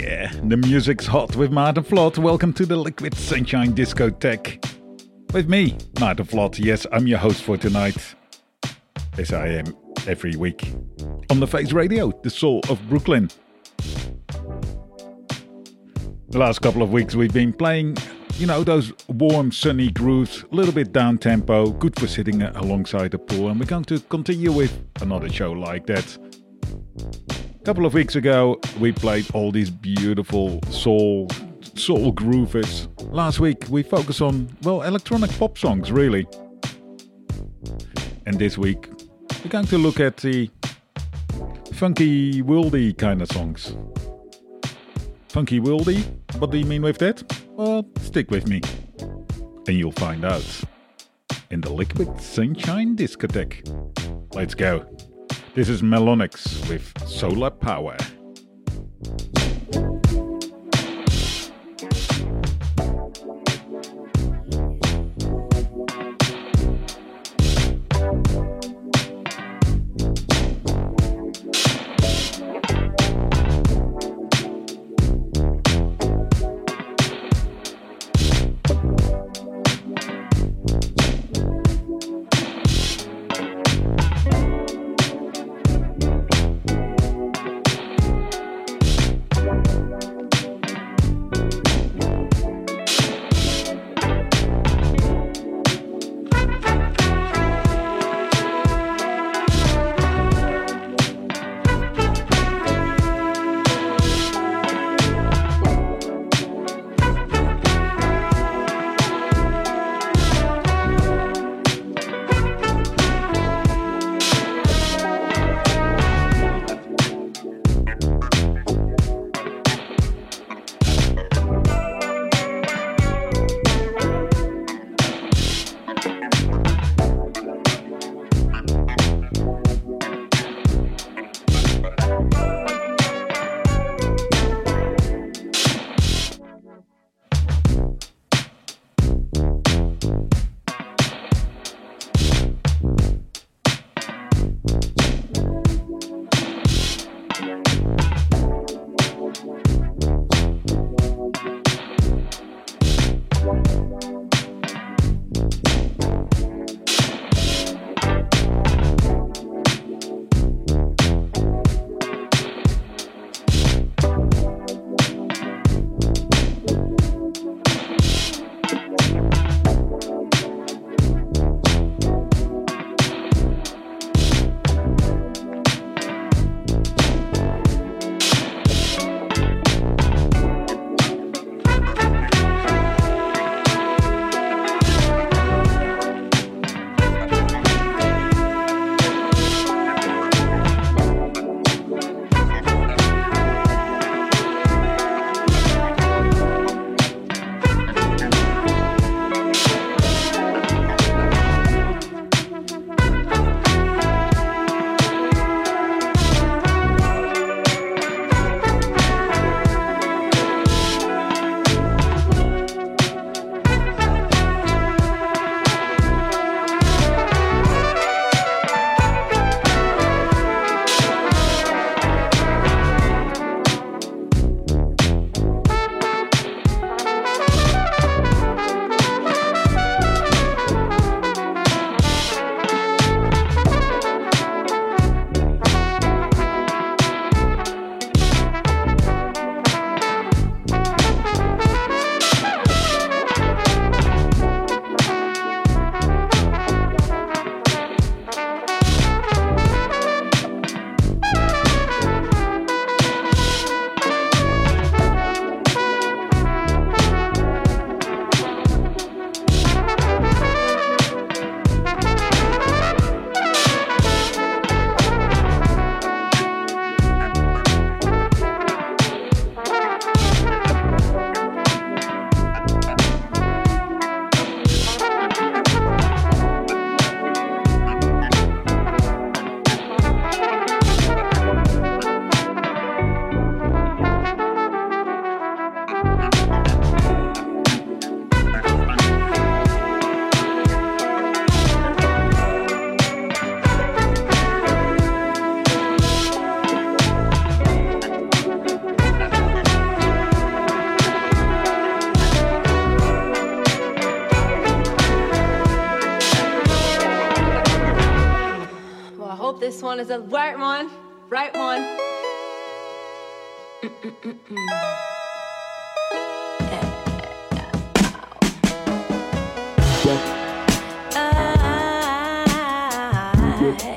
yeah, the music's hot with Maarten Vlot. Welcome to the Liquid Sunshine Discotheque. With me, Maarten Vlot. Yes, I'm your host for tonight. As I am every week. On the Face Radio, the soul of Brooklyn. The last couple of weeks we've been playing, you know, those warm, sunny grooves, a little bit down tempo, good for sitting alongside the pool, and we're going to continue with another show like that. A couple of weeks ago, we played all these beautiful soul soul groovers. Last week, we focused on well electronic pop songs, really. And this week, we're going to look at the funky, worldy kind of songs. Funky worldy? What do you mean with that? Well, stick with me, and you'll find out. In the Liquid Sunshine Discotheque. Let's go. This is Melonix with Solar Power. This one is a right one. Right one. Mm, mm, mm,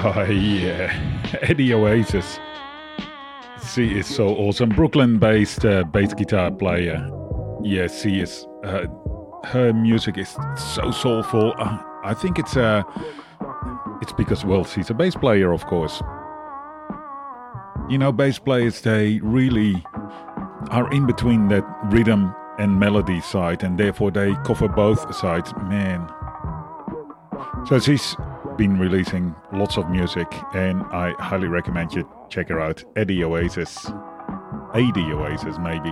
Eddie Oasis. She is so awesome. Brooklyn-based uh, bass guitar player. Yes, she is. Uh, her music is so soulful. Uh, I think it's uh, it's because well, she's a bass player, of course. You know, bass players they really are in between that rhythm and melody side, and therefore they cover both sides. Man. So she's been releasing lots of music, and I highly recommend you check her out. Eddie Oasis. AD Oasis, maybe.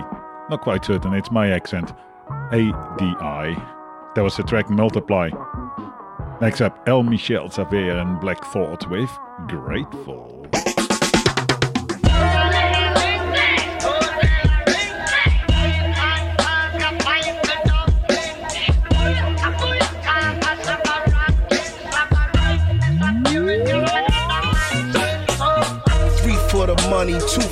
Not quite certain, it's my accent. ADI. That was the track Multiply. Next up, El Michels Affair and Black Thought with Grateful.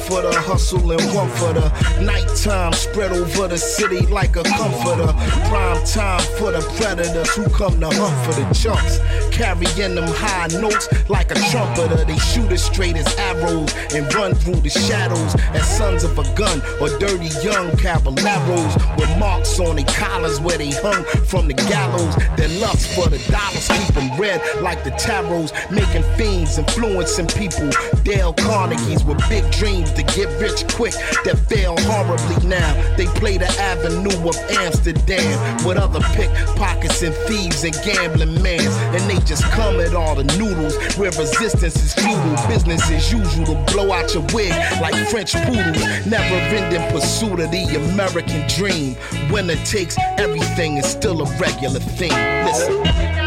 For the hustle and one for the nighttime. Spread over the city like a comforter. Prime time for the predators who come to hunt for the chumps. Carrying them high notes like a trumpeter. They shoot as straight as arrows and run through the shadows as sons of a gun or dirty young caballeros with marks on their collars where they hung from the gallows. Their lust for the dollars keep them red like the tarots, making fiends, influencing people. Dale Carnegie's with big dreams to get rich quick that fail horribly now. They play the avenue of Amsterdam with other pickpockets and thieves and gambling mans. And they just come at all the noodles where resistance is futile. Business as usual to blow out your wig like French poodles. Never ending pursuit of the American dream. Winner takes everything is still a regular thing. Listen.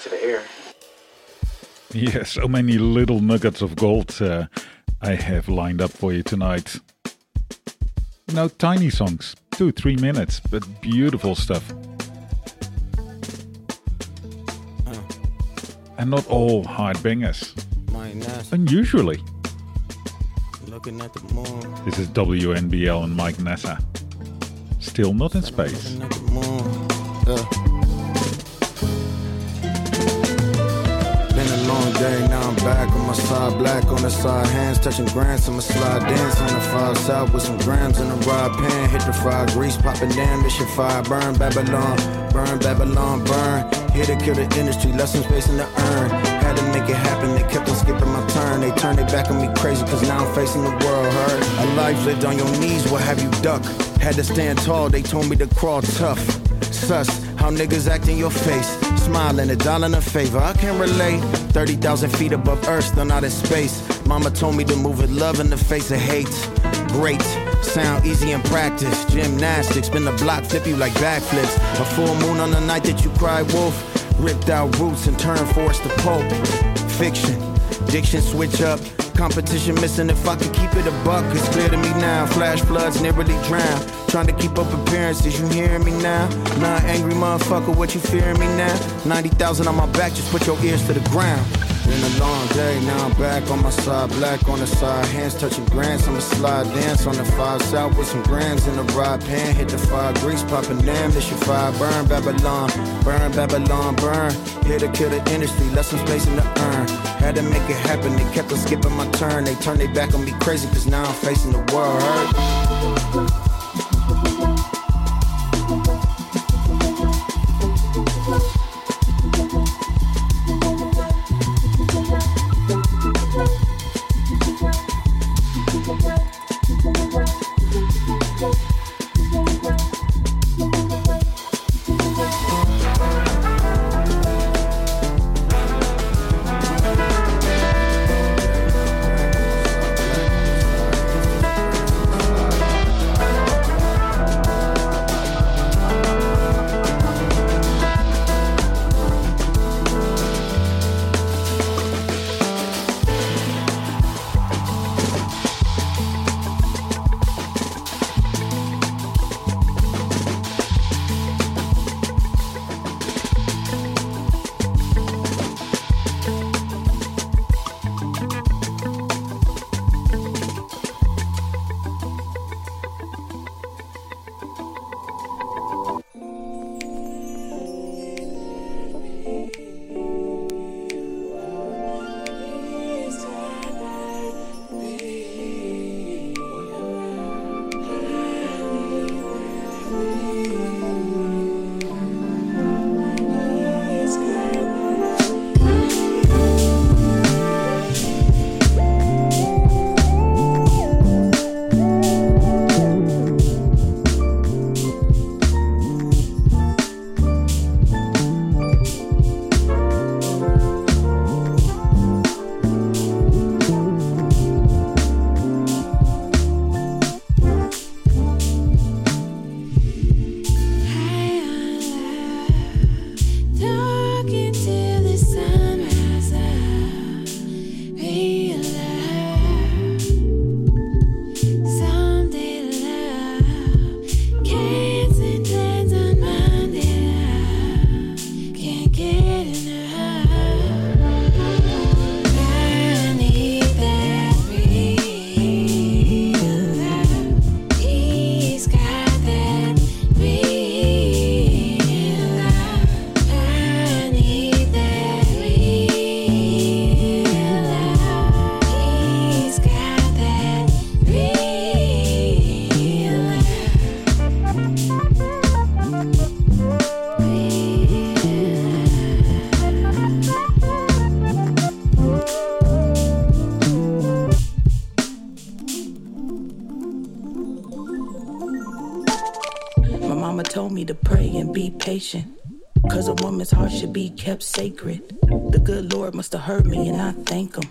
To the air. Yeah, so many little nuggets of gold uh, I have lined up for you tonight. No tiny songs, two, three minutes, but beautiful stuff. And not all hard bangers. Unusually. Looking at the moon. This is WNBL and Mike Nessa. Still Not in Space. Back on my side, black on the side, hands touching grants. I'ma slide dance on the five south with some grams in a rod pan. Hit the fire, grease popping damn, this your fire. Burn Babylon, burn Babylon, burn. Here to kill the industry, lessons space in the urn. Had to make it happen, they kept on skipping my turn. They turned it back on me crazy, cause now I'm facing the world hurt. A life lived on your knees, what have you duck? Had to stand tall, they told me to crawl tough. Sus, how niggas act in your face smiling, a dollar in a favor. I can relate. 30,000 feet above Earth, still not in space. Mama told me to move with love in the face of hate. Great, sound easy in practice. Gymnastics, spin the block, flip you like backflips. A full moon on the night that you cried wolf. Ripped out roots and turned forest to pulp. Fiction, diction switch up. Competition missing if I could keep it a buck. It's clear to me now. Flash floods nearly drown. Trying to keep up appearances, you hearing me now? Not angry motherfucker, what you fearing me now? 90,000 on my back, just put your ears to the ground. Been a long day, now I'm back on my side, black on the side, hands touching grants. I'ma slide dance on the five south with some grams in the rod pan. Hit the fire, grease popping damn, this your fire. Burn Babylon, burn Babylon, burn. Here to kill the industry, left some space in the urn. Had to make it happen, they kept on skipping my turn. They turned their back on me crazy, cause now I'm facing the world kept sacred. The good Lord must have heard me and I thank him.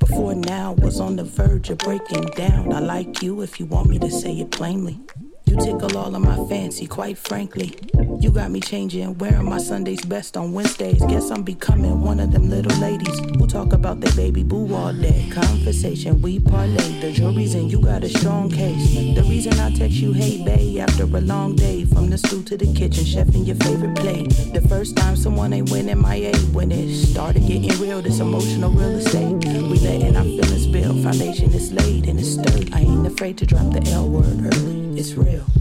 Before now was on the verge of breaking down. I like you if you want me to say it plainly. You tickle all of my fancy, quite frankly. You got me changing, wearing my Sunday's best on Wednesdays. Guess I'm becoming one of them little ladies who talk about their baby boo all day. Conversation, we parlay. The jury's in, you got a strong case. The reason I text you, hey, babe, after a long day. From the stool to the kitchen, chef in your favorite plate. The first time someone ain't winning my A. When it started getting real, this emotional real estate. We letting our feelings build. Foundation is laid and it's sturdy. I ain't afraid to drop the L word early. It's real.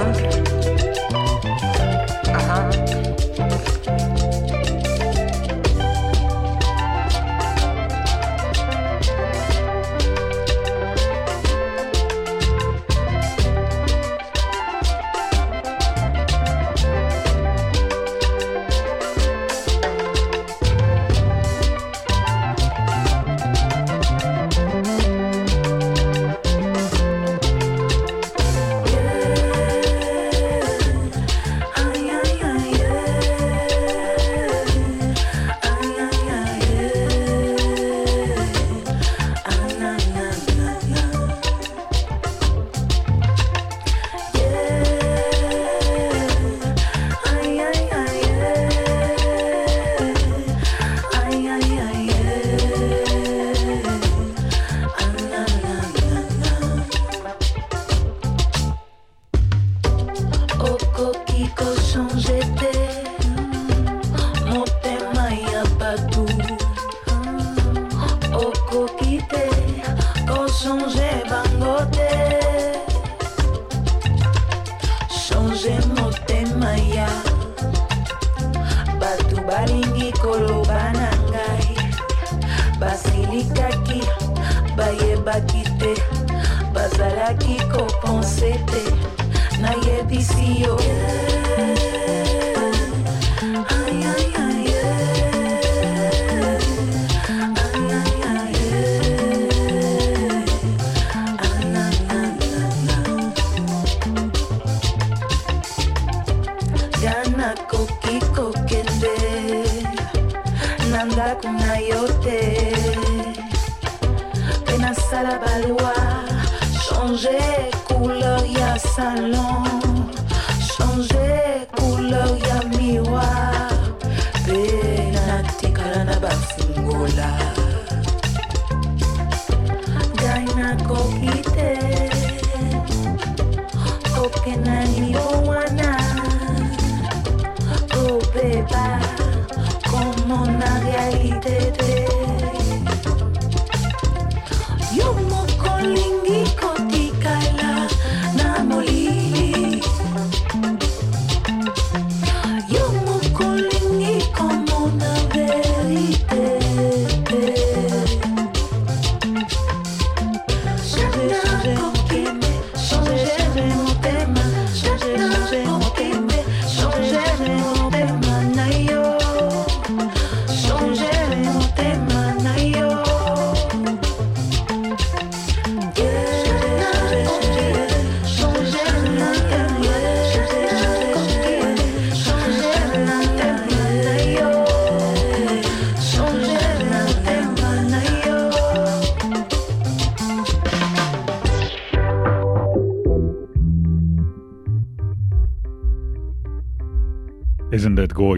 Uh-huh. Uh-huh.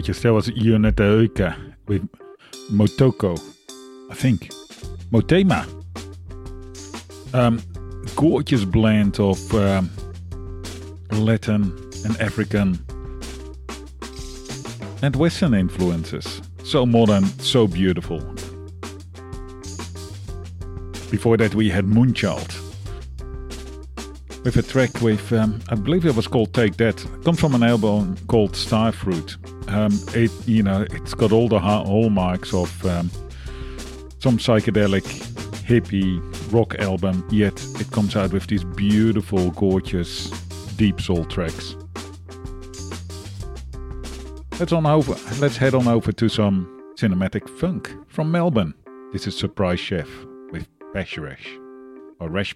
Isn't that was Ionetta Euka with Motoko, I think. Motema. Um, gorgeous blend of um, Latin and African and Western influences. So modern, so beautiful. Before that, we had Moonchild with a track with, um, I believe it was called Take That. Comes from an album called Starfruit. Um, it, you know, it's got all the hallmarks of um, some psychedelic hippie rock album, yet it comes out with these beautiful, gorgeous, deep soul tracks. Let's on over. Let's head on over to some cinematic funk from Melbourne. This is Surprise Chef with Pesh Resh or Resh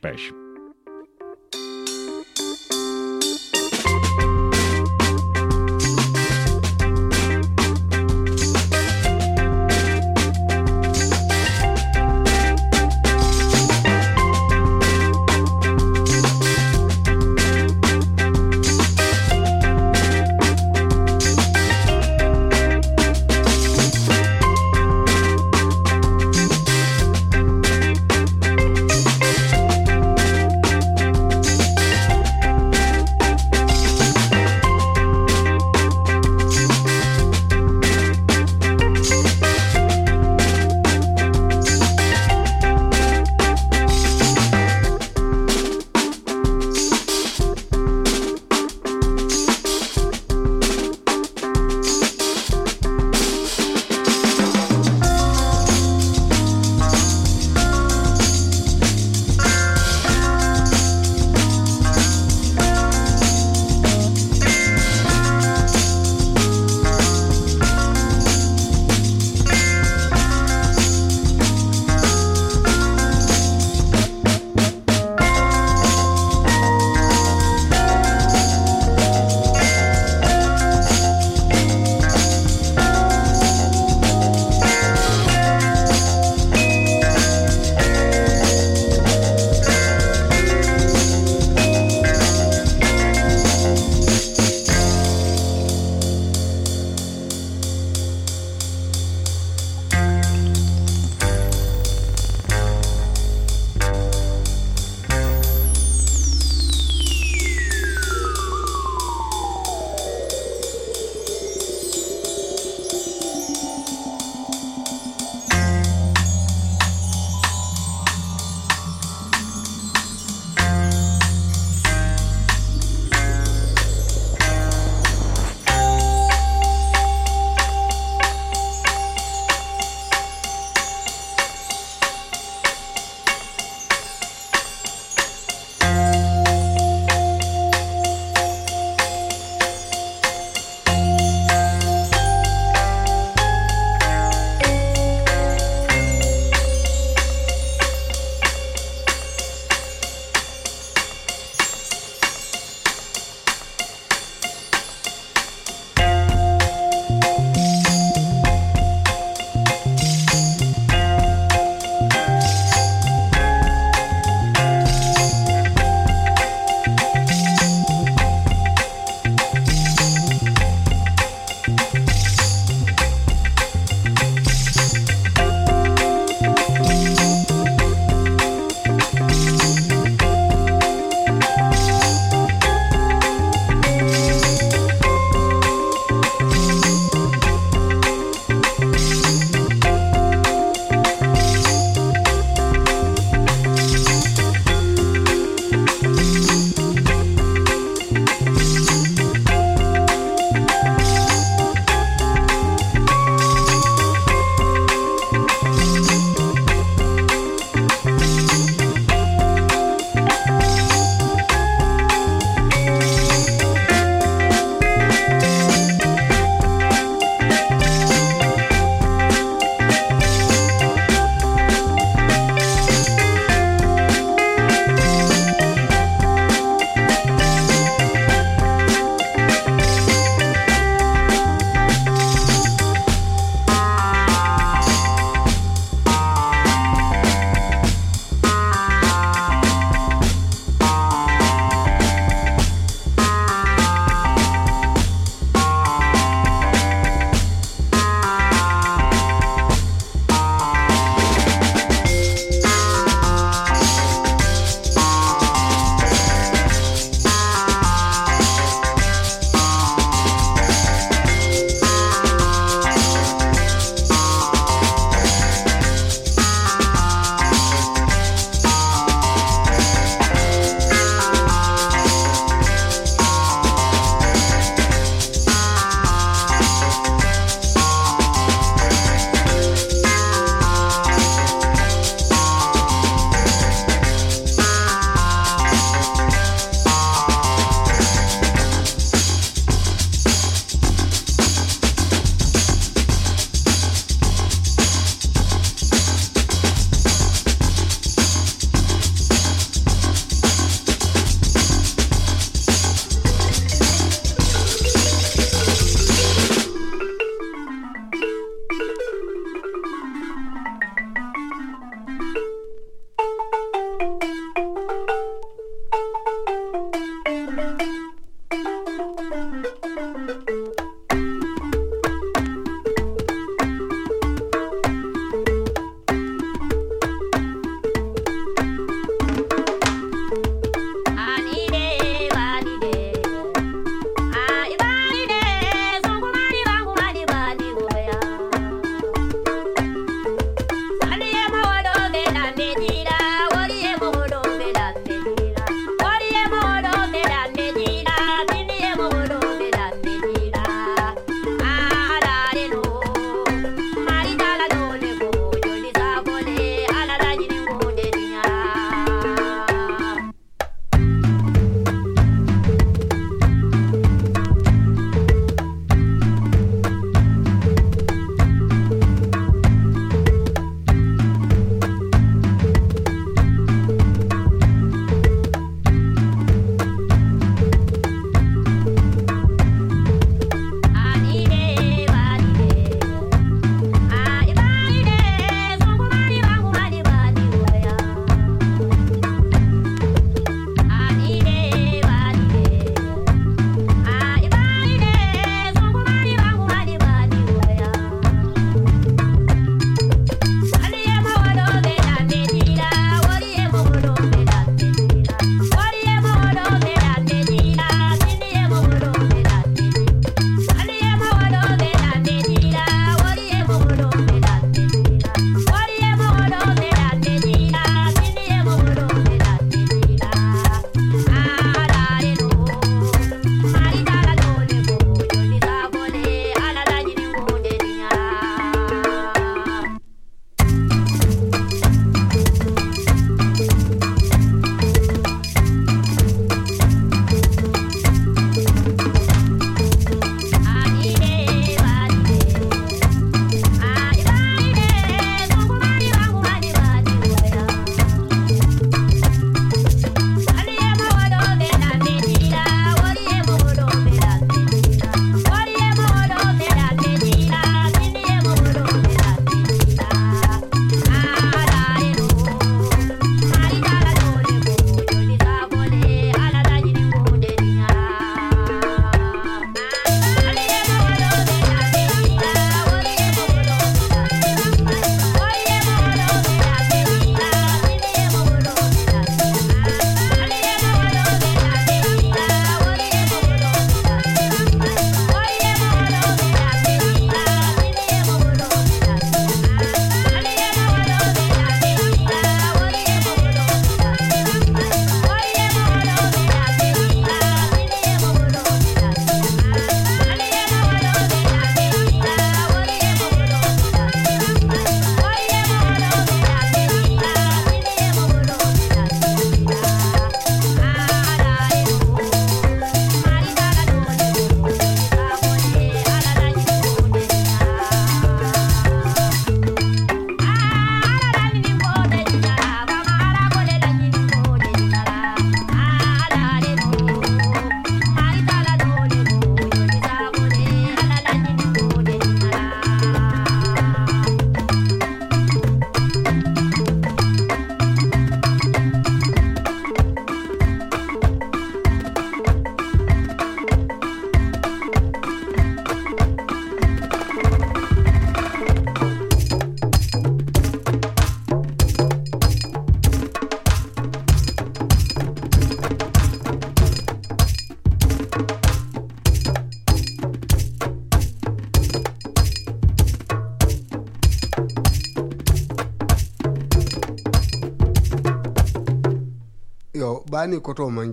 bani koto man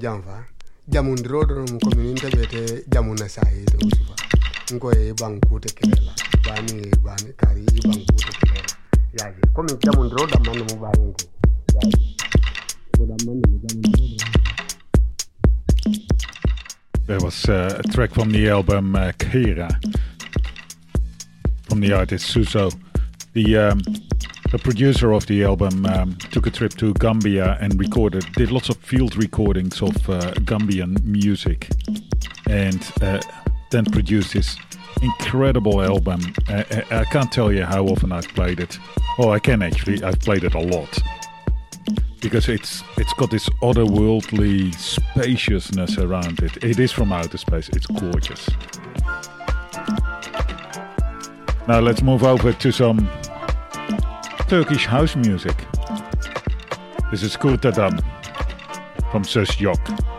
to usufa bankute bani bani kari bankute bani ko jamundiro That was uh, a track from the album uh, Kira from the artist Suso. The um, the producer of the album um, took a trip to Gambia and recorded, did lots of field recordings of uh, Gambian music, and uh, then produced this incredible album. Uh, I can't tell you how often I've played it. Oh, I can actually. I've played it a lot because it's it's got this otherworldly spaciousness around it. It is from outer space. It's gorgeous. Now let's move over to some Turkish house music. This is Kurtadam from Söz Yok.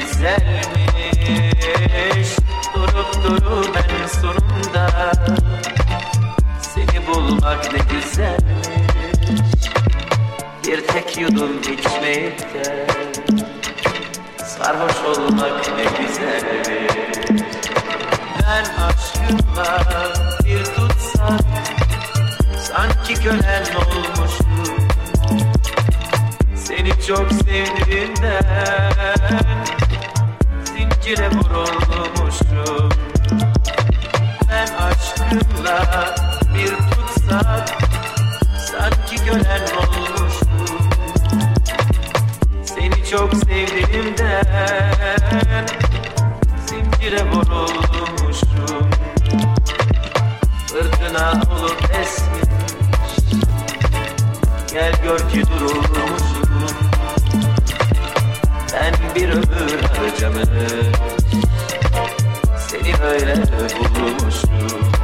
Güzelmiş Durup durup en sonunda. Seni bulmak ne güzelmiş Bir tek yudum de Sarhoş olmak ne güzelmiş. Ben aşkımla bir tutsak Sanki kölen olmuşum. Seni çok sevdiğimden Zincire vurulmuşum Ben aşkımla bir tutsak Sanki kölen olmuşum Seni çok sevdiğimden Zincire vurulmuşum Fırtına olup esmiş. Gel gör ki durulmuşum bir ömür harcamış. Seni öyle bulmuşum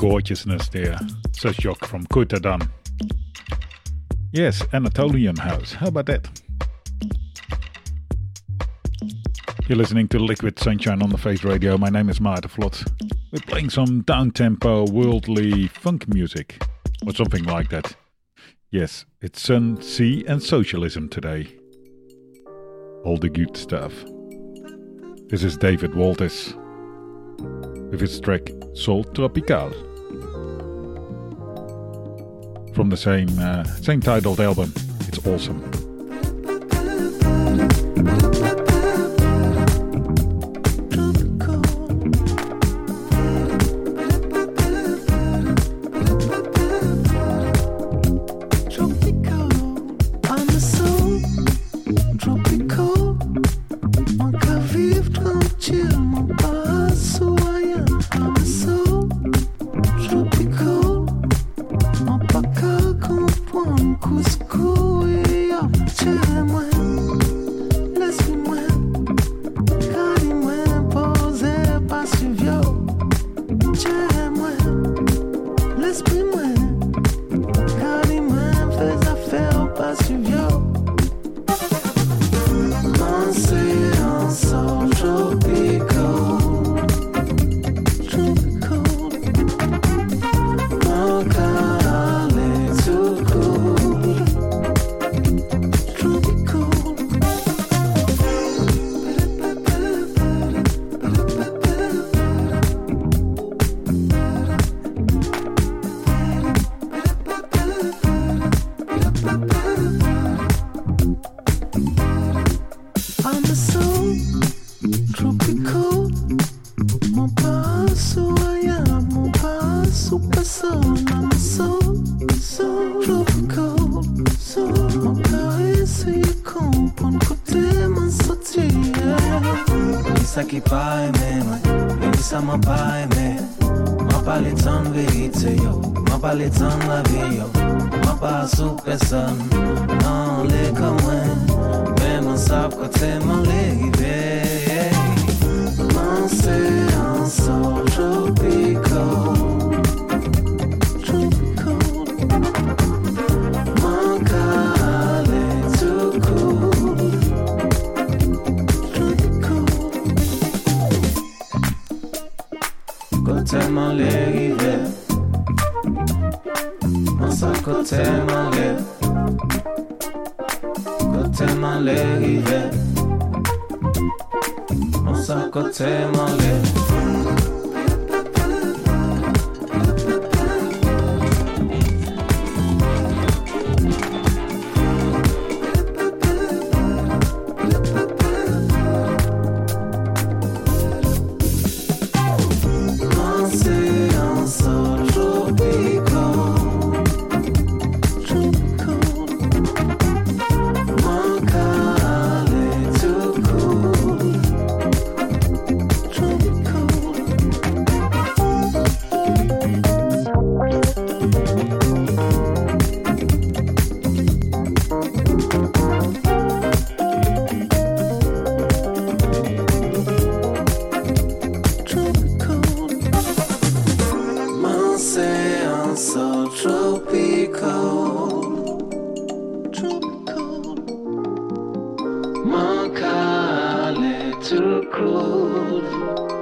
gorgeousness there. Shock from Kurtadam. Yes, Anatolian House. How about that? You're listening to Liquid Sunshine on the Face Radio. My name is Maarten Vlot. We're playing some down-tempo, worldly funk music, or something like that. Yes, it's sun, sea and socialism today. All the good stuff. This is David Walters with his track Sol Tropical from the same uh, same titled album. It's awesome. Makale to groove.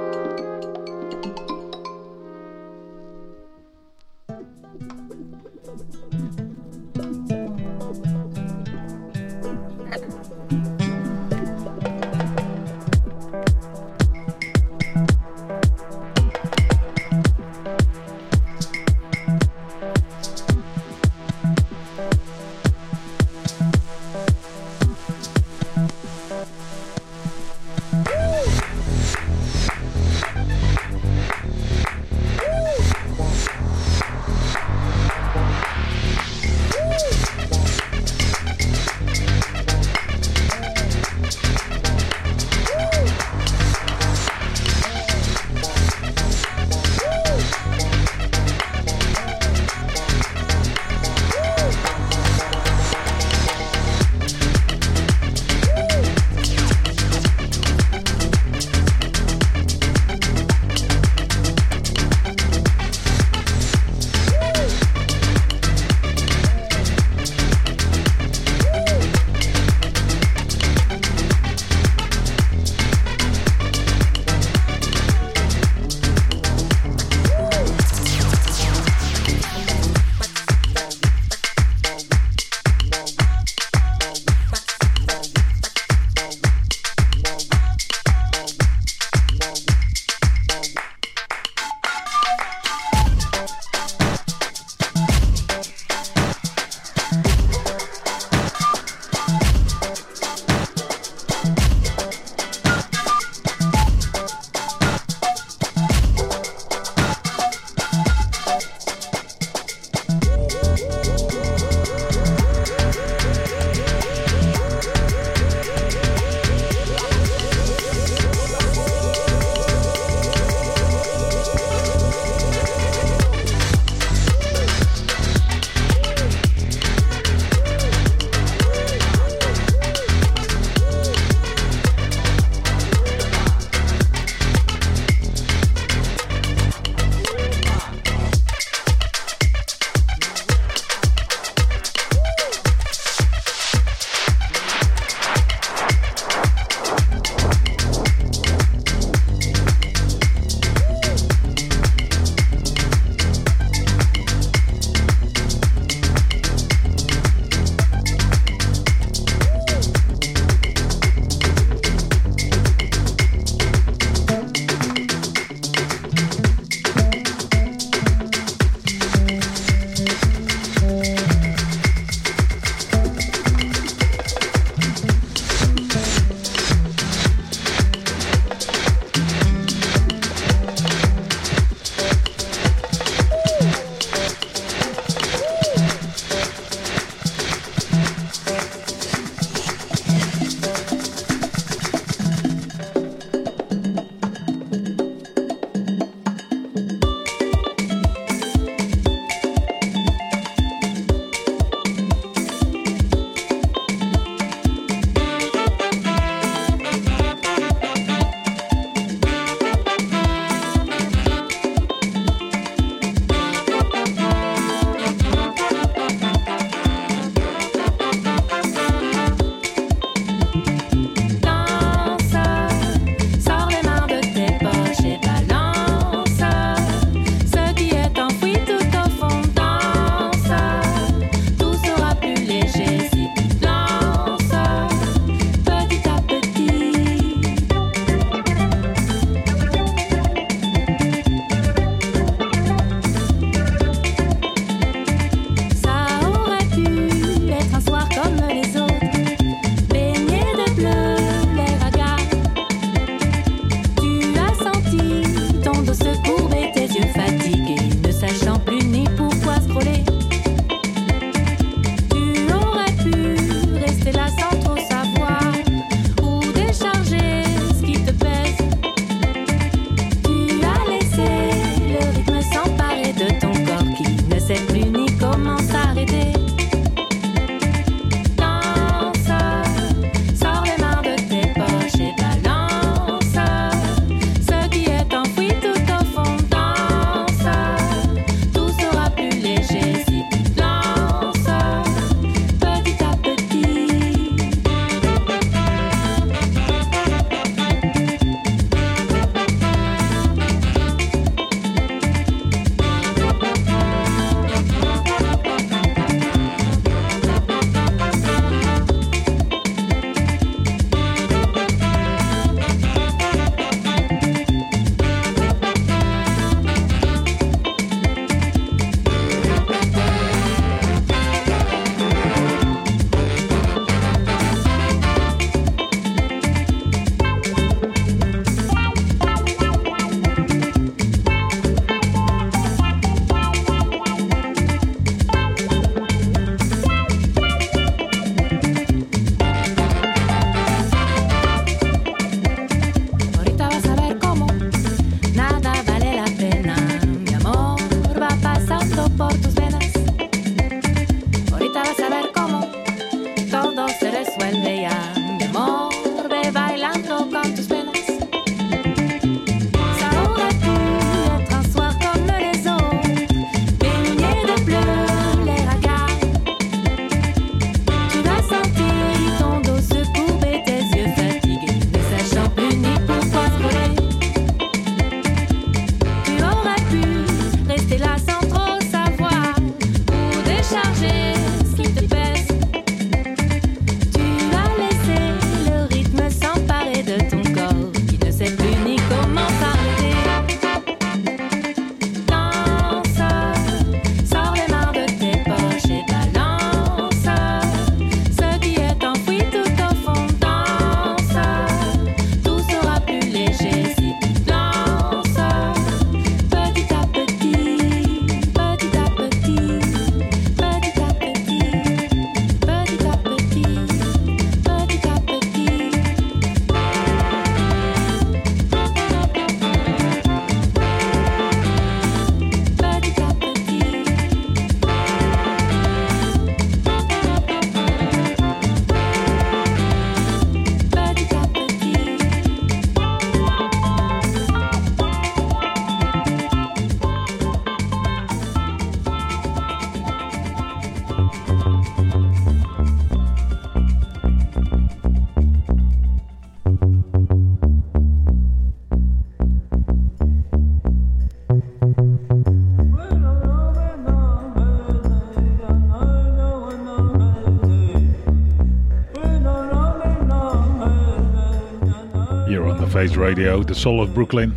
Face Radio, the soul of Brooklyn.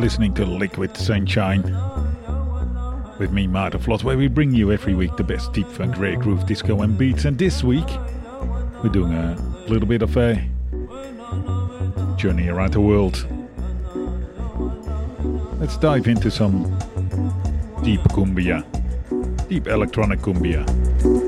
Listening to Liquid Sunshine. With me, Maarten Vlot, where we bring you every week the best deep funk, rare groove, disco and beats. And this week, we're doing a little bit of a journey around the world. Let's dive into some deep cumbia, deep electronic cumbia.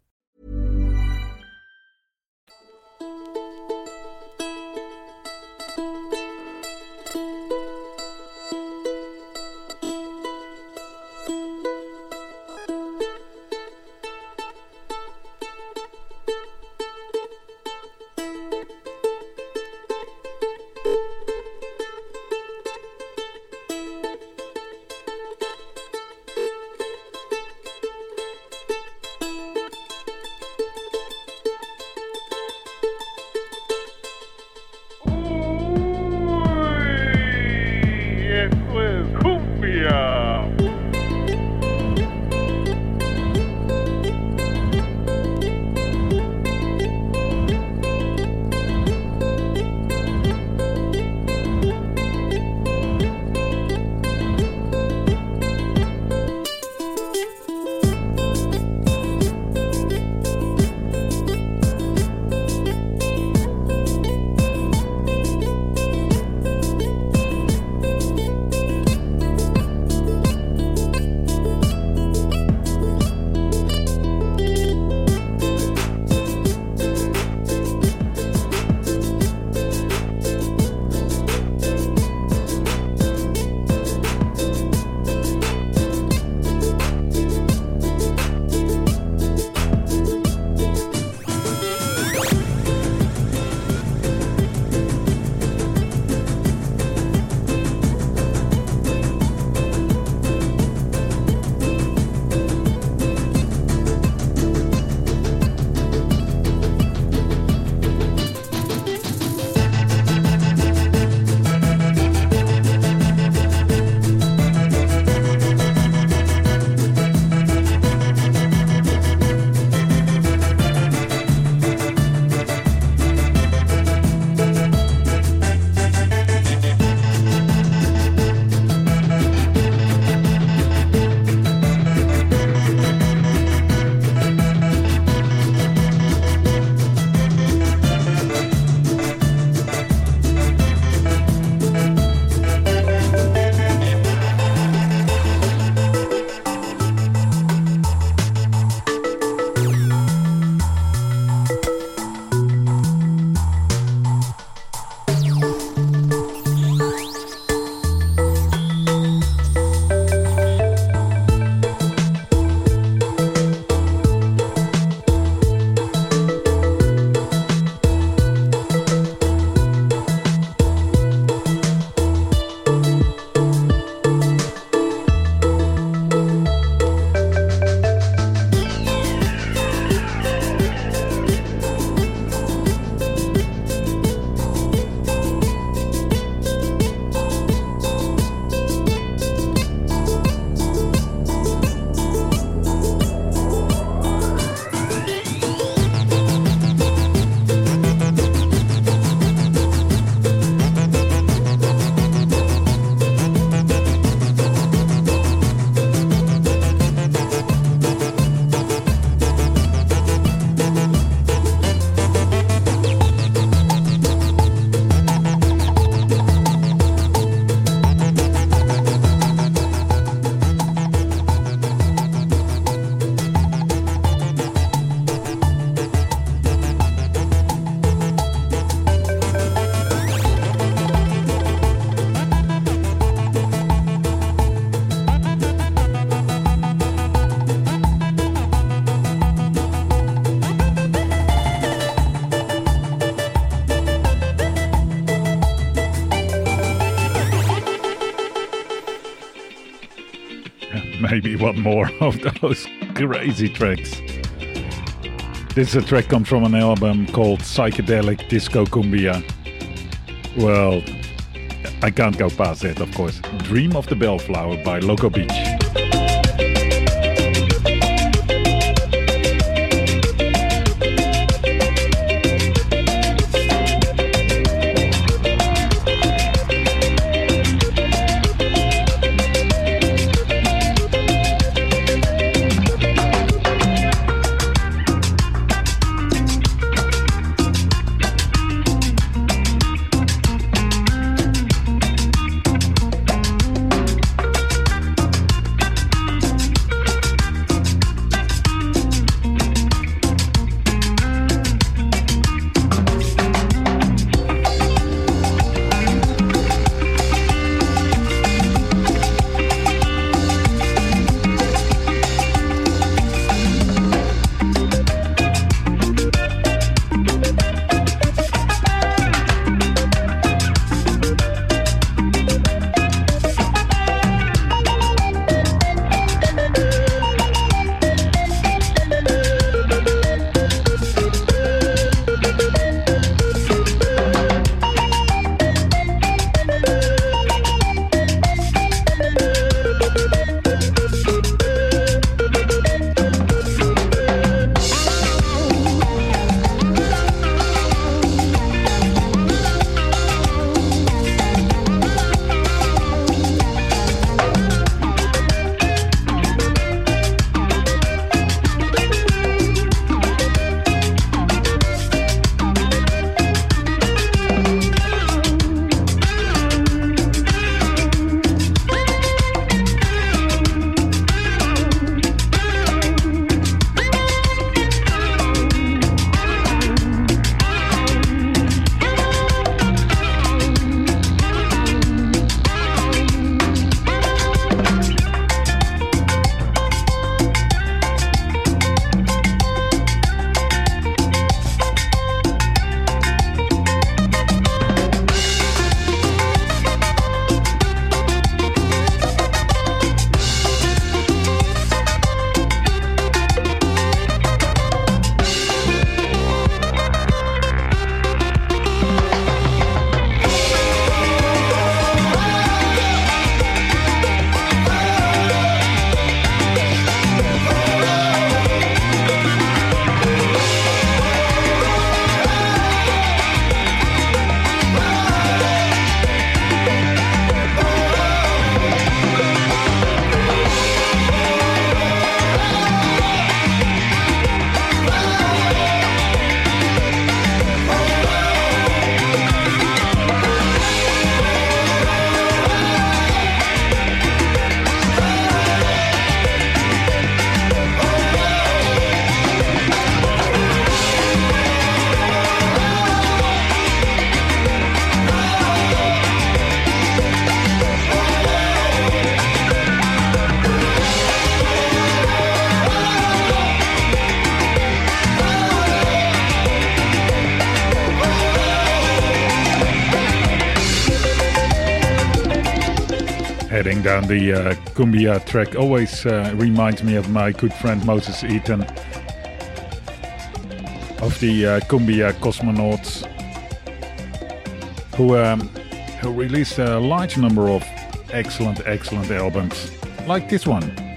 maybe one more of those crazy tracks. This is a track comes from an album called Psychedelic Disco Cumbia. Well, I can't go past it, of course. Dream of the Bellflower by Loco Beach. Down the uh, Cumbia track always uh, reminds me of my good friend Moses Iten of the uh, Cumbia Cosmonauts, who um, who released a large number of excellent, excellent albums, like this one.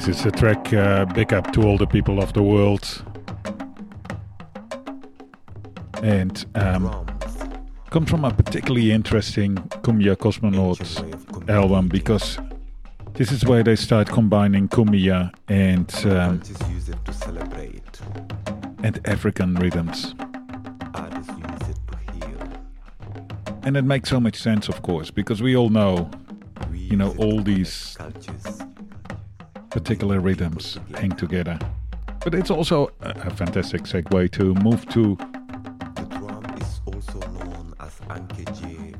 This is a track uh, big up to all the people of the world. And um, comes from a particularly interesting Cumbia Cosmonaut album because this is where they start combining cumbia and um, and African rhythms. And it makes so much sense, of course, because we all know, you know, all these particular rhythms hang together. But it's also a, fantastic segue to move to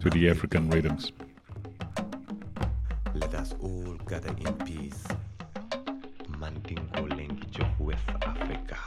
to the African rhythms. Let us all gather in peace. Mandingo language of West Africa.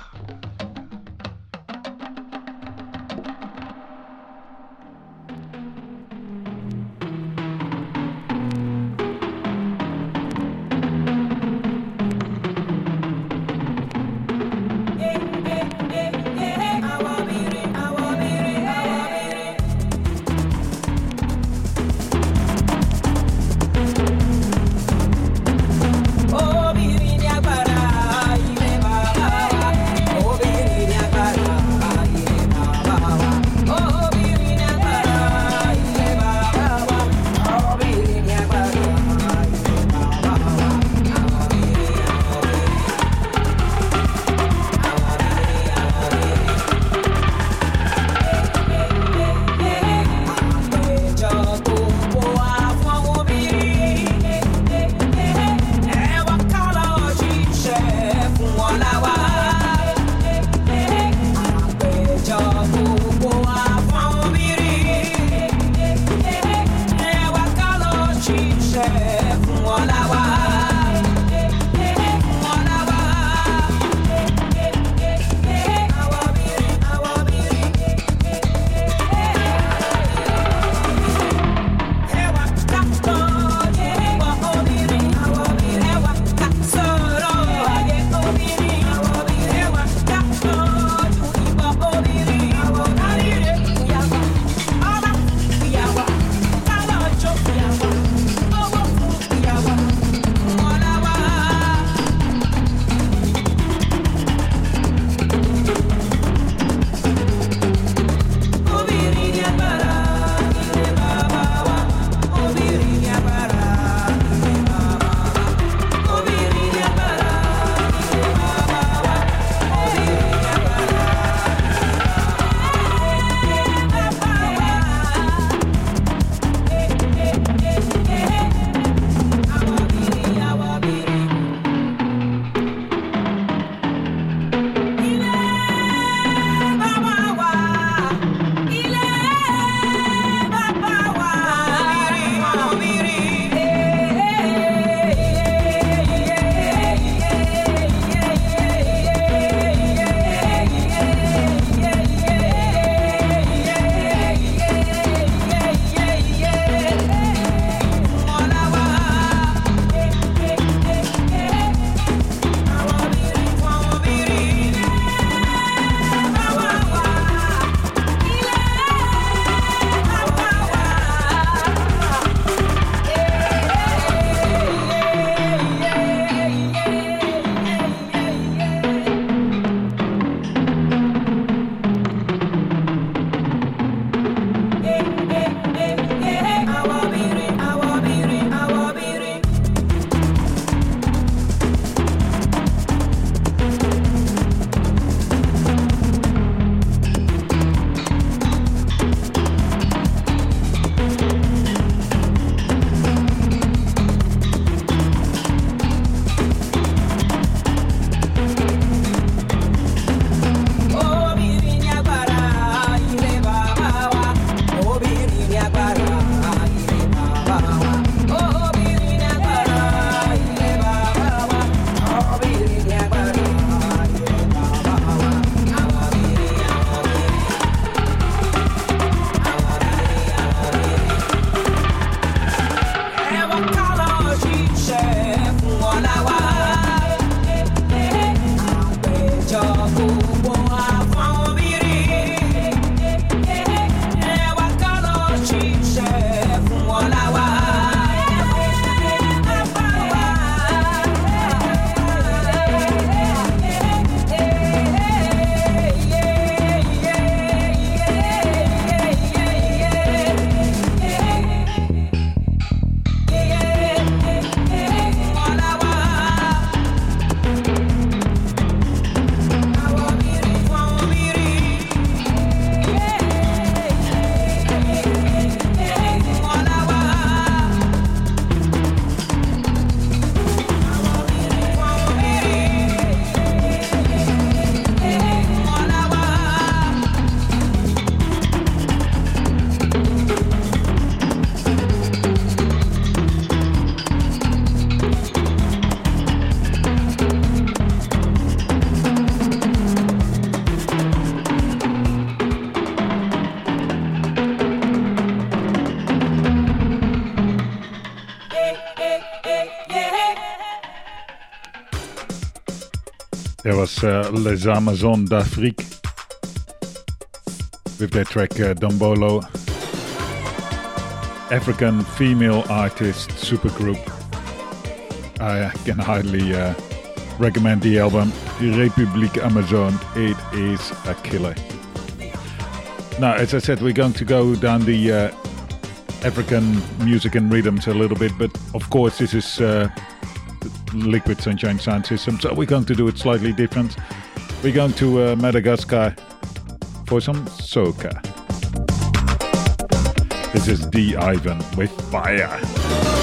Was uh, Les Amazones d'Afrique with their track uh, Dombolo. African female artist supergroup. I can highly uh, recommend the album Republique Amazone. It is a killer. Now, as I said, we're going to go down the uh, African music and rhythms a little bit, but of course, this is uh, Liquid Sunshine sound system, so we're going to do it slightly different. We're going to uh, Madagascar for some soca. This is D. Ivan with Fire.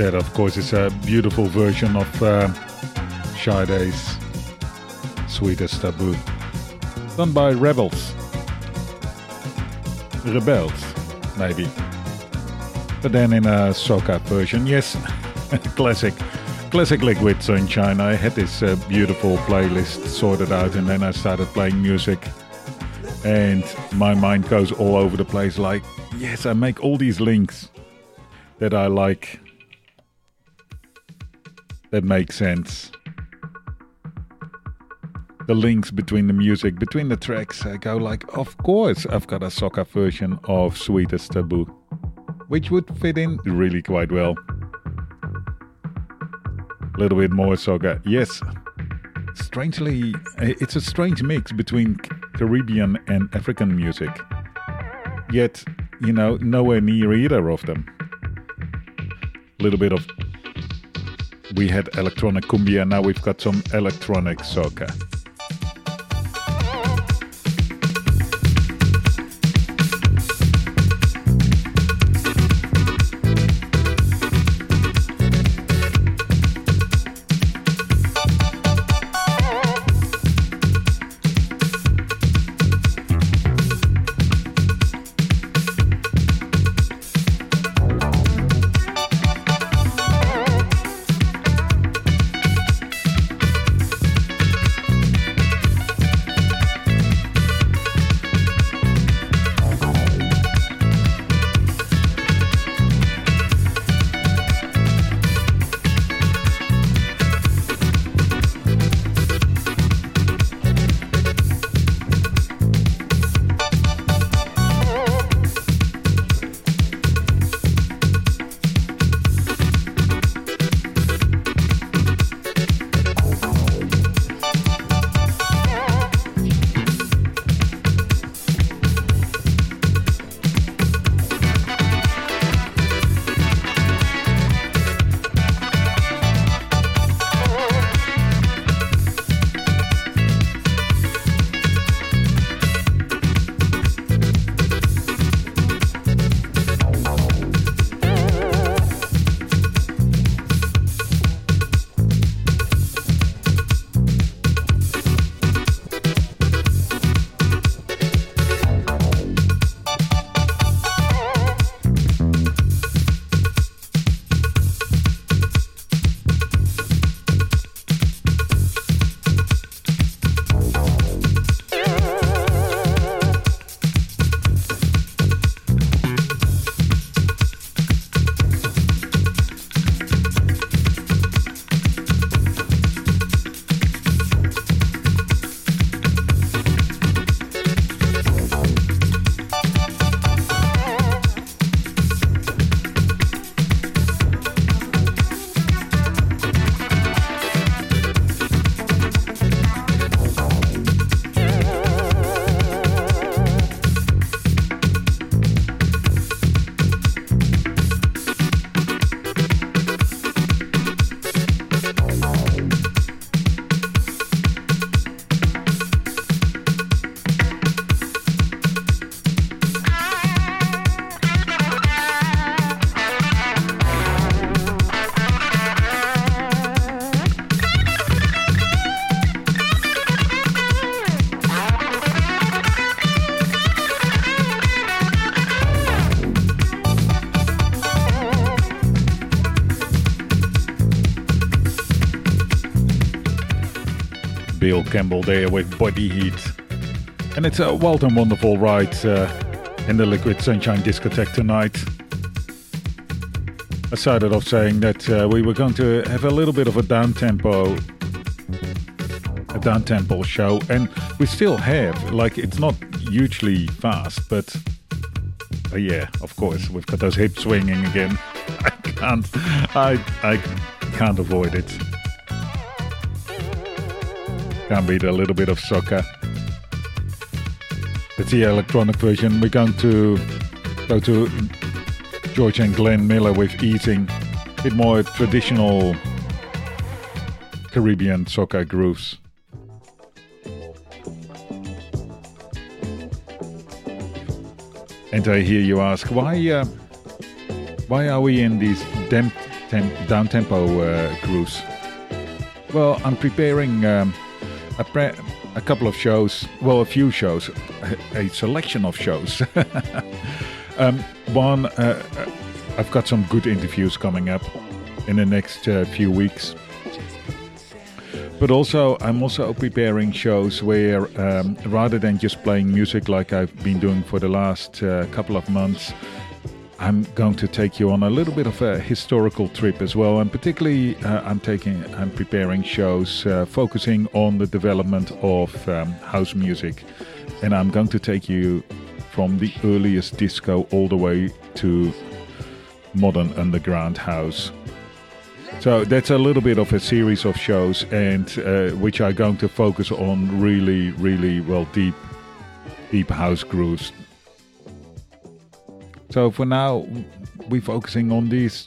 That, of course, is a beautiful version of uh, Sade's Sweetest Taboo. Done by Rebels. Rebels, maybe. But then in a soca version, yes, classic. Classic Liquid Sunshine. I had this uh, beautiful playlist sorted out and then I started playing music. And my mind goes all over the place like, yes, I make all these links that I like that make sense. The links between the music, between the tracks, I go like, of course, I've got a soca version of Sweetest Taboo, which would fit in really quite well. A little bit more soca, yes. Strangely, it's a strange mix between Caribbean and African music. Yet, you know, nowhere near either of them. A little bit of we had electronic cumbia, now we've got some electronic soca. Bill Campbell there with Body Heat. And it's a wild and wonderful ride uh, in the Liquid Sunshine discotheque tonight. I started off saying that uh, we were going to have a little bit of a down tempo, a down tempo show, and we still have. Like it's not hugely fast, but uh, yeah, of course we've got those hips swinging again. I can't, I, I can't avoid it. Can't beat a little bit of soca. It's the electronic version. We're going to go to George and Glenn Miller with Eating. A bit more traditional Caribbean soca grooves. And I hear you ask, why, uh, why are we in these dem- down tempo uh, grooves? Well, I'm preparing um, a, pre- a couple of shows, well, a few shows, a, selection of shows. um, one, uh, uh, I've got some good interviews coming up in the next uh, few weeks. But also, I'm also preparing shows where um, rather than just playing music like I've been doing for the last uh, couple of months, I'm going to take you on a little bit of a historical trip as well, and particularly uh, I'm taking, I'm preparing shows uh, focusing on the development of um, house music, and I'm going to take you from the earliest disco all the way to modern underground house. So that's a little bit of a series of shows, and uh, which are going to focus on really, really well deep, deep house grooves. So for now, we're focusing on these,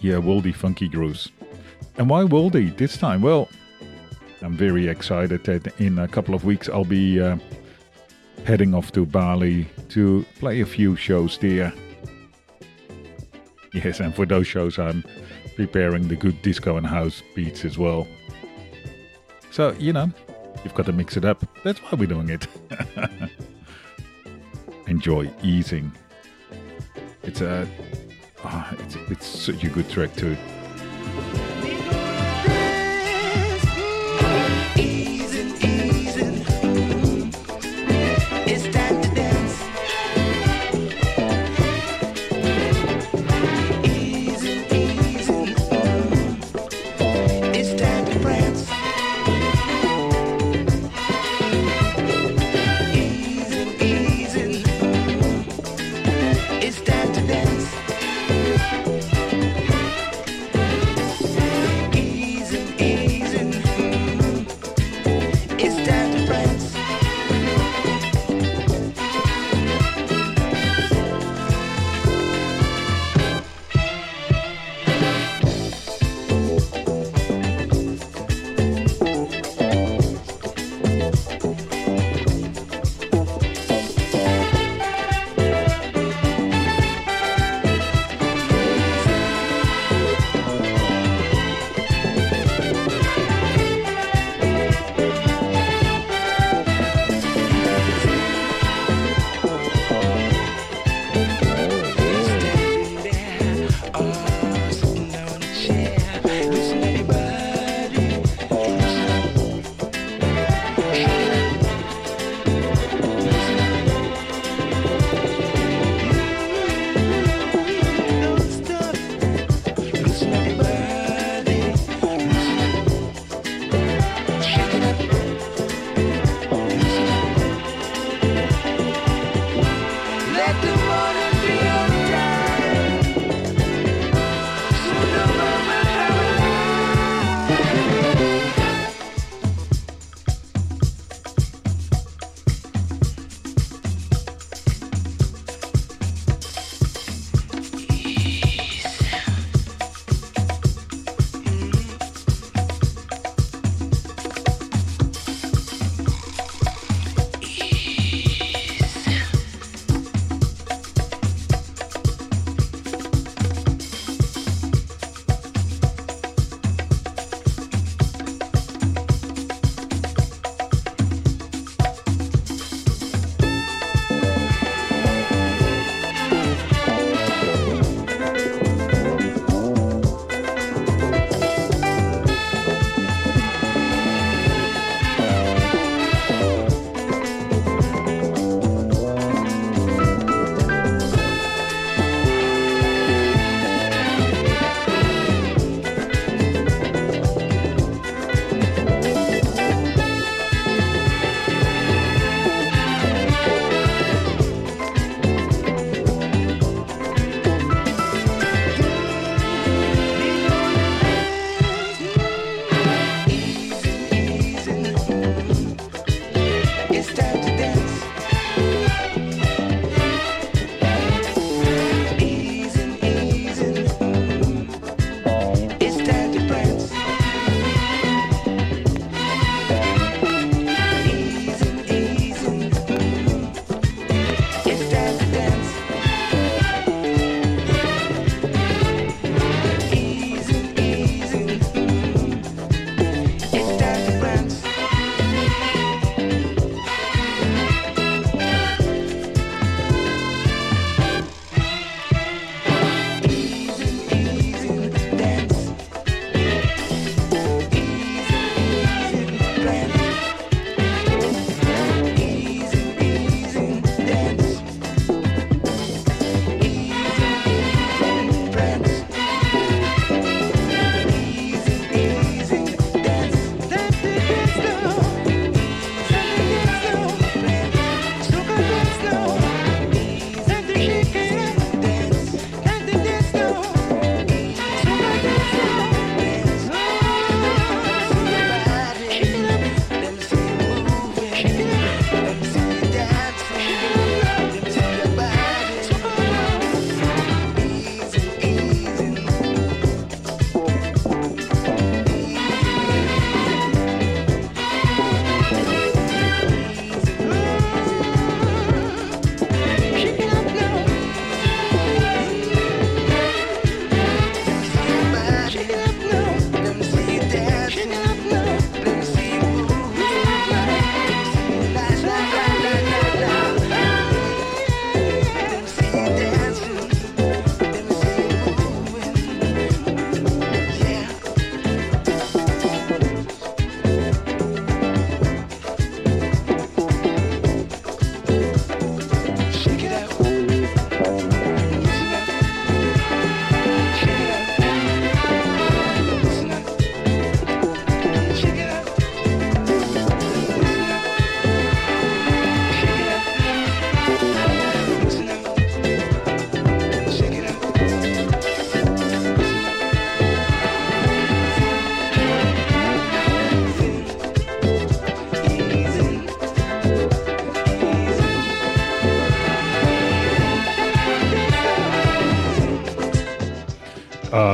yeah, worldy funky grooves. And why worldy this time? Well, I'm very excited that in a couple of weeks I'll be uh, heading off to Bali to play a few shows there. Yes, and for those shows I'm preparing the good disco and house beats as well. So, you know, you've got to mix it up. That's why we're doing it. Enjoy eating. It's a, ah, it's, it's such a good track too.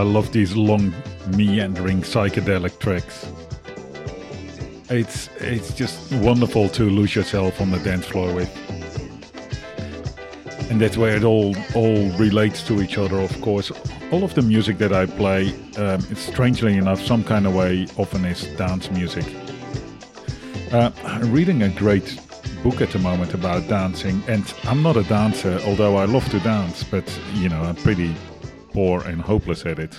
Love these long, meandering psychedelic tracks. It's it's just wonderful to lose yourself on the dance floor with, and that's where it all all relates to each other. Of course, all of the music that I play, um, it's strangely enough, some kind of way, often is dance music. Uh, I'm reading a great book at the moment about dancing, and I'm not a dancer, although I love to dance, but you know, I'm pretty poor and hopeless at it.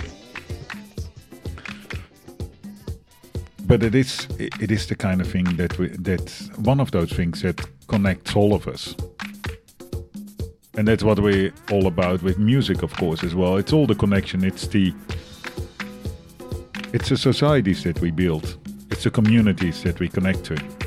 But it is it is the kind of thing that we, that one of those things that connects all of us. And that's what we're all about with music, of course, as well. It's all the connection. It's the it's the societies that we build. It's the communities that we connect to.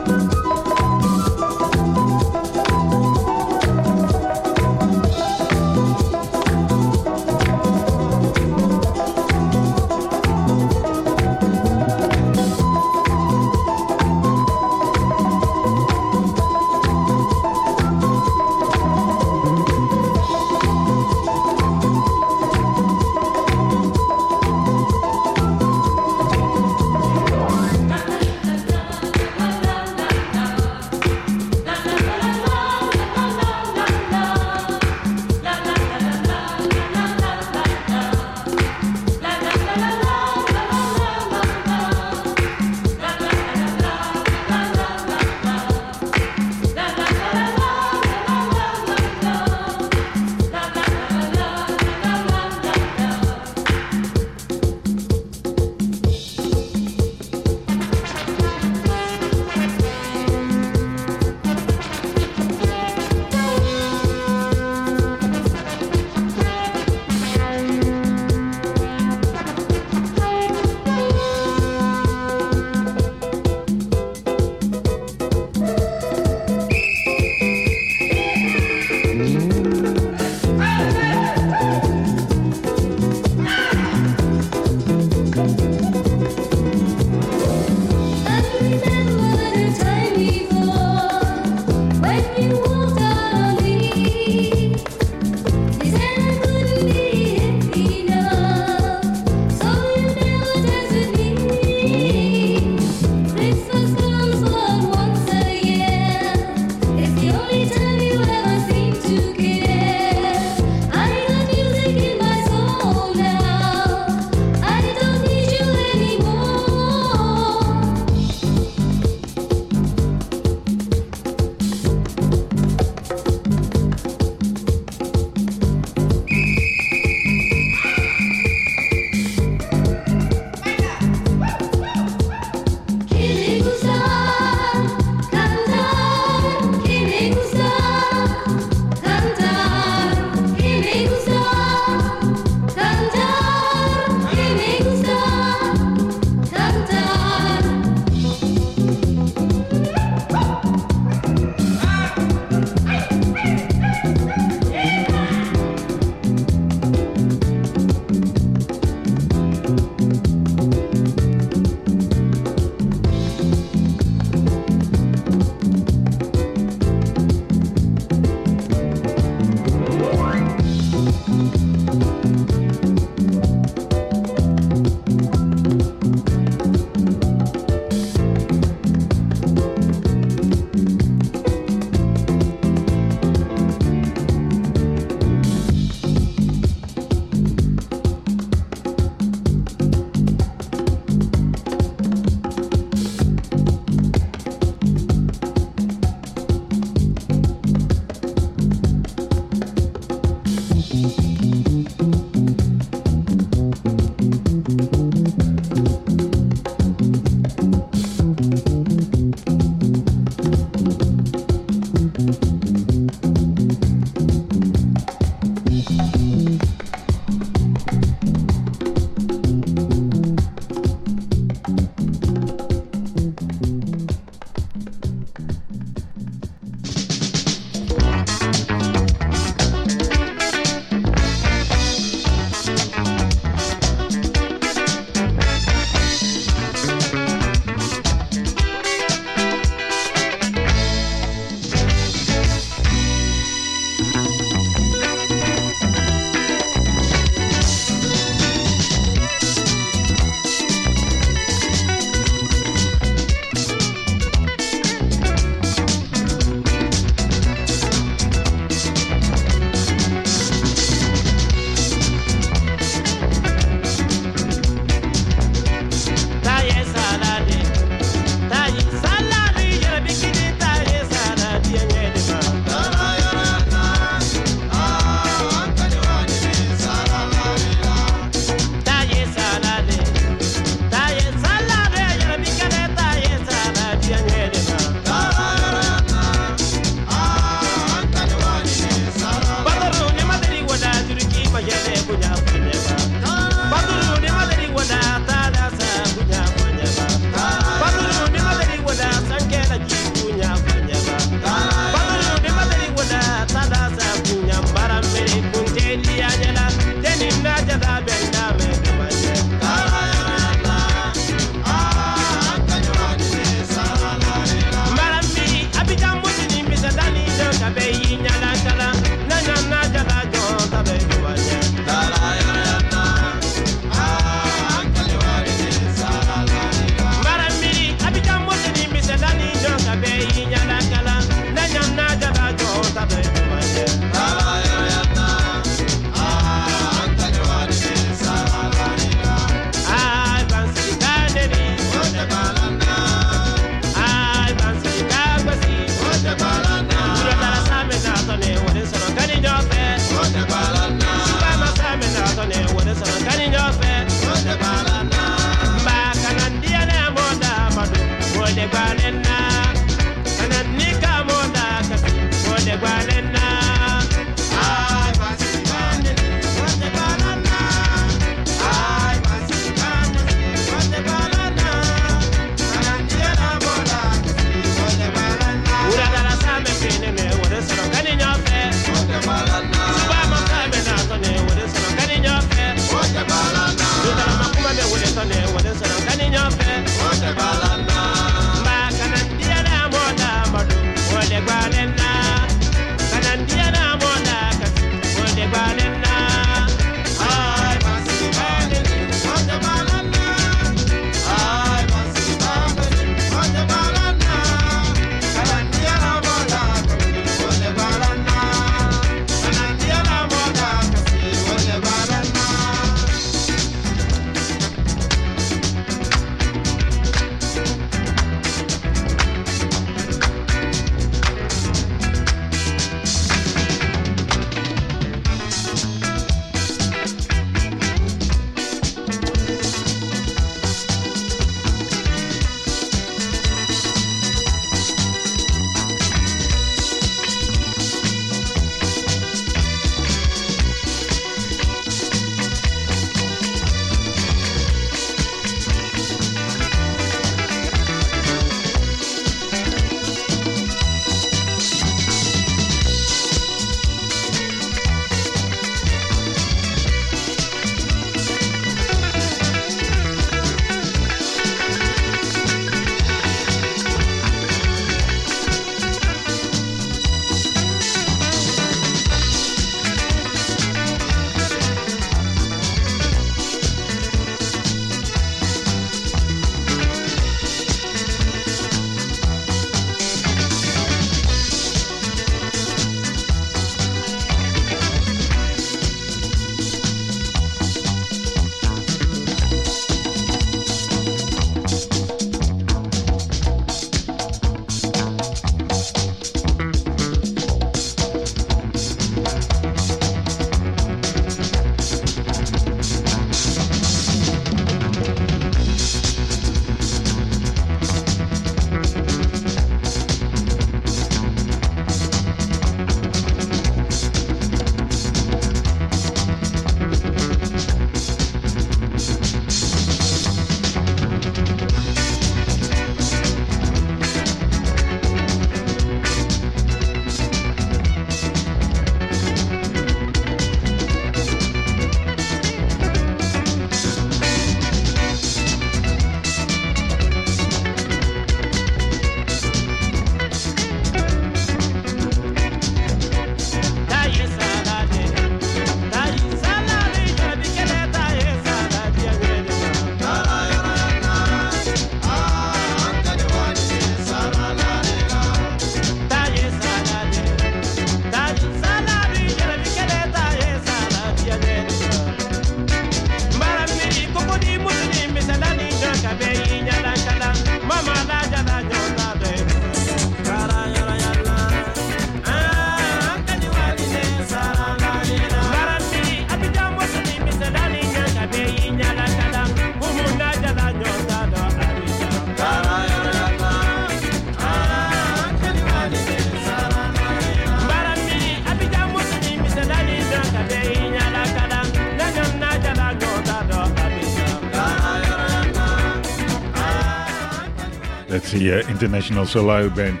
International Solo Band.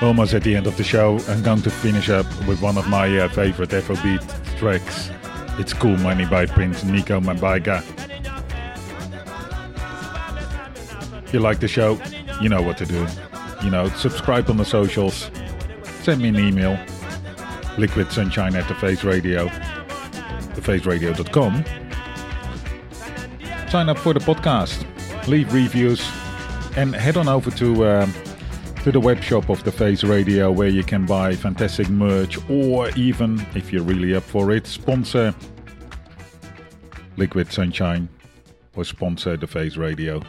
Almost at the end of the show, I'm going to finish up with one of my uh, favorite FOB tracks. It's Cool Money by Prince Nico Mbarga. If you like the show, you know what to do. You know, subscribe on the socials, send me an email, liquid sunshine at the face radio, thefaceradio.com. Sign up for the podcast, leave reviews, and head on over to um, to the web shop of the Face Radio where you can buy fantastic merch or even, if you're really up for it, sponsor Liquid Sunshine or sponsor the Face Radio.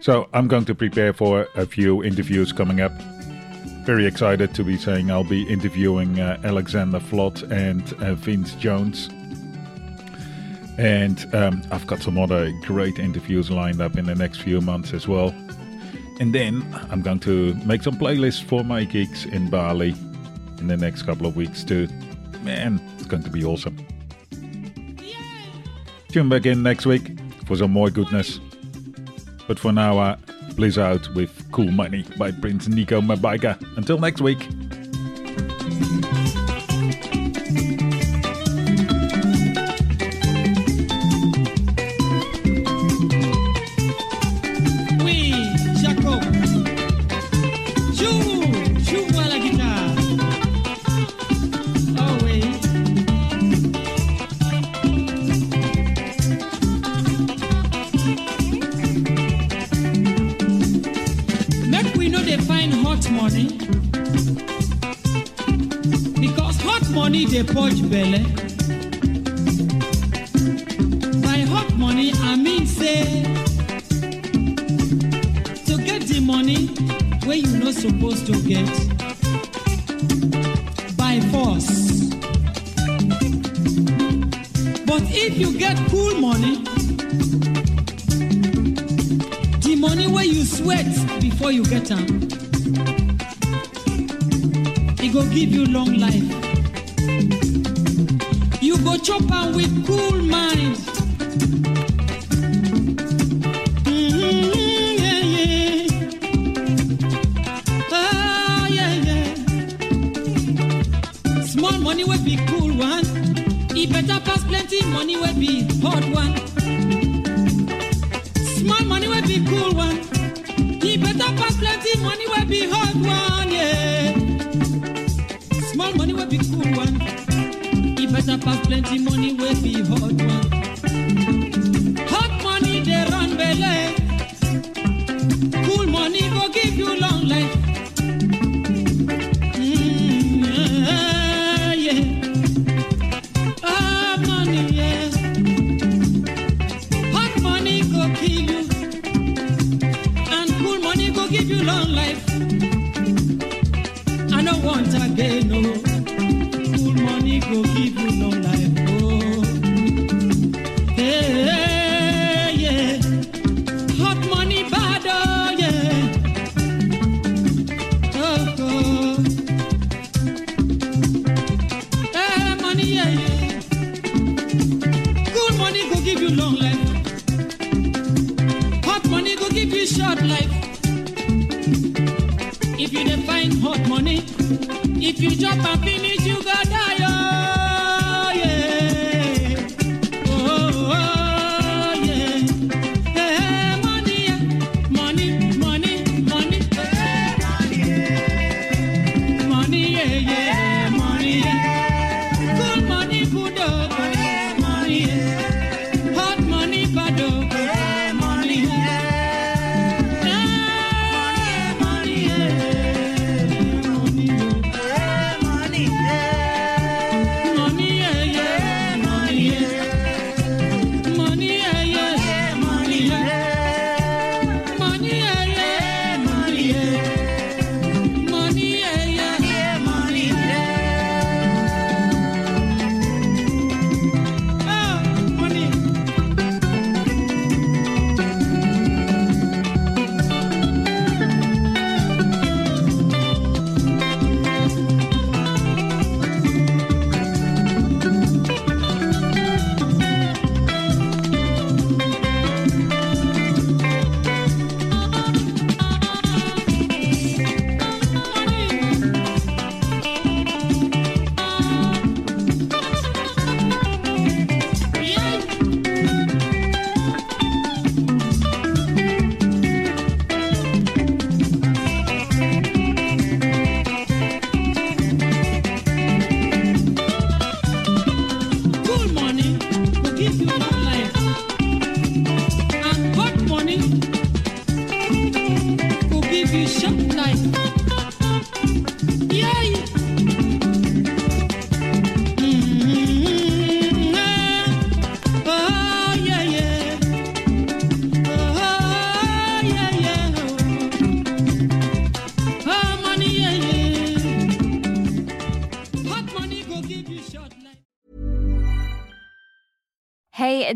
So I'm going to prepare for a few interviews coming up. Very excited to be saying I'll be interviewing uh, Alexander Flott and uh, Vince Jones. And um, I've got some other great interviews lined up in the next few months as well. And then I'm going to make some playlists for my gigs in Bali in the next couple of weeks too. Man, it's going to be awesome. Tune back in next week for some more goodness. But for now, I please out with Cool Money by Prince Nico Mbarga. Until next week. pass plenty money with me.